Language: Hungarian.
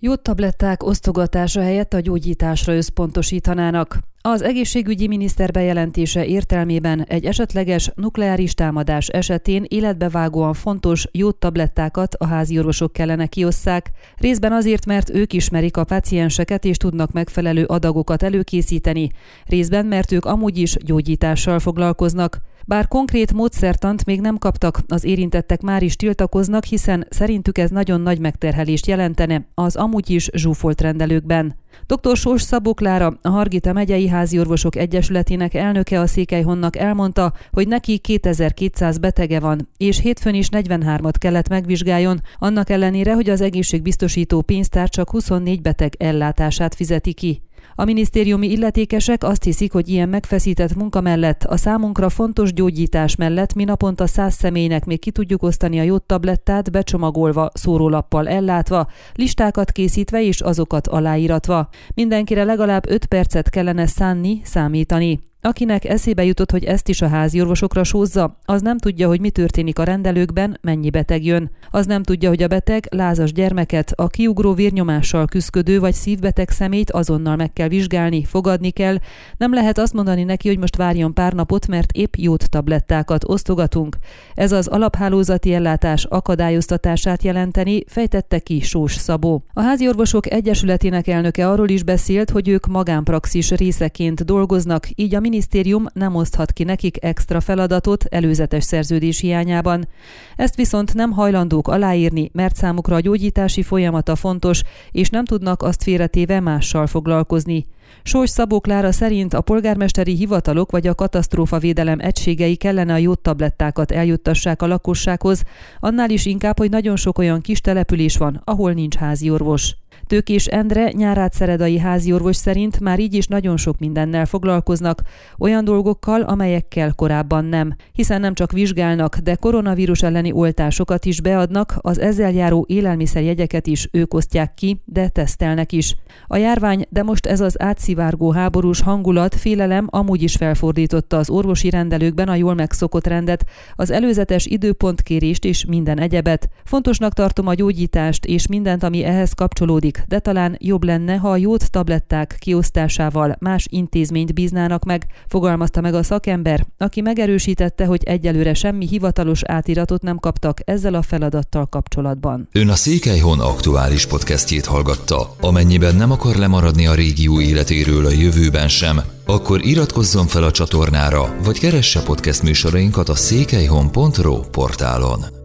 Jó tabletták osztogatása helyett a gyógyításra összpontosítanának. Az egészségügyi miniszter bejelentése értelmében egy esetleges nukleáris támadás esetén életbevágóan fontos tablettákat a házi orvosok kellene kiosszák, részben azért, mert ők ismerik a pacienseket és tudnak megfelelő adagokat előkészíteni, részben, mert ők amúgy is gyógyítással foglalkoznak. Bár konkrét módszertant még nem kaptak, az érintettek már is tiltakoznak, hiszen szerintük ez nagyon nagy megterhelést jelentene az amúgy is zsúfolt rendelőkben. Dr. Sós Szabó Klára, a Hargita megyei házi orvosok egyesületének elnöke a Székelyhonnak elmondta, hogy neki 2200 betege van, és hétfőn is 43-at kellett megvizsgáljon, annak ellenére, hogy az egészségbiztosító pénztár csak 24 beteg ellátását fizeti ki. A minisztériumi illetékesek azt hiszik, hogy ilyen megfeszített munka mellett a számunkra fontos gyógyítás mellett mi naponta száz személynek még ki tudjuk osztani a jót tablettát becsomagolva, szórólappal ellátva, listákat készítve és azokat aláíratva. Mindenkire legalább 5 percet kellene szánni, számítani. Akinek eszébe jutott, hogy ezt is a házi orvosokra sózza, az nem tudja, hogy mi történik a rendelőkben, mennyi beteg jön. Az nem tudja, hogy a beteg lázas gyermeket, a kiugró vérnyomással küzdködő vagy szívbeteg szemét azonnal meg kell vizsgálni, fogadni kell. Nem lehet azt mondani neki, hogy most várjon pár napot, mert épp jót tablettákat osztogatunk. Ez az alaphálózati ellátás akadályoztatását jelenteni, fejtette ki Sós Szabó. A házi orvosok egyesületének elnöke arról is beszélt, hogy ők magánpraxis részeként dolgoznak, így a minisztérium nem oszthat ki nekik extra feladatot előzetes szerződés hiányában. Ezt viszont nem hajlandók aláírni, mert számukra a gyógyítási folyamata fontos, és nem tudnak azt félretéve mással foglalkozni. Sós Szabó Klára szerint a polgármesteri hivatalok vagy a katasztrófavédelem egységei kellene a jótablettákat eljuttassák a lakossághoz, annál is inkább, hogy nagyon sok olyan kis település van, ahol nincs házi orvos. Tőkés Endre nyárát szeredai háziorvos szerint már így is nagyon sok mindennel foglalkoznak, olyan dolgokkal, amelyekkel korábban nem, hiszen nem csak vizsgálnak, de koronavírus elleni oltásokat is beadnak, az ezzel járó élelmiszerjegyeket is ők osztják ki, de tesztelnek is. A járvány, de most ez az átszivárgó háborús hangulat, félelem amúgy is felfordította az orvosi rendelőkben a jól megszokott rendet, az előzetes időpontkérést és minden egyebet. Fontosnak tartom a gyógyítást és mindent, ami ehhez kapcsolódik, de talán jobb lenne, ha a jót tabletták kiosztásával más intézményt bíznának meg, fogalmazta meg a szakember, aki megerősítette, hogy egyelőre semmi hivatalos átiratot nem kaptak ezzel a feladattal kapcsolatban. Ön a Székelyhon aktuális podcastjét hallgatta. Amennyiben nem akar lemaradni a régió életéről a jövőben sem, akkor iratkozzon fel a csatornára, vagy keresse podcast műsorainkat a székelyhon.pro portálon.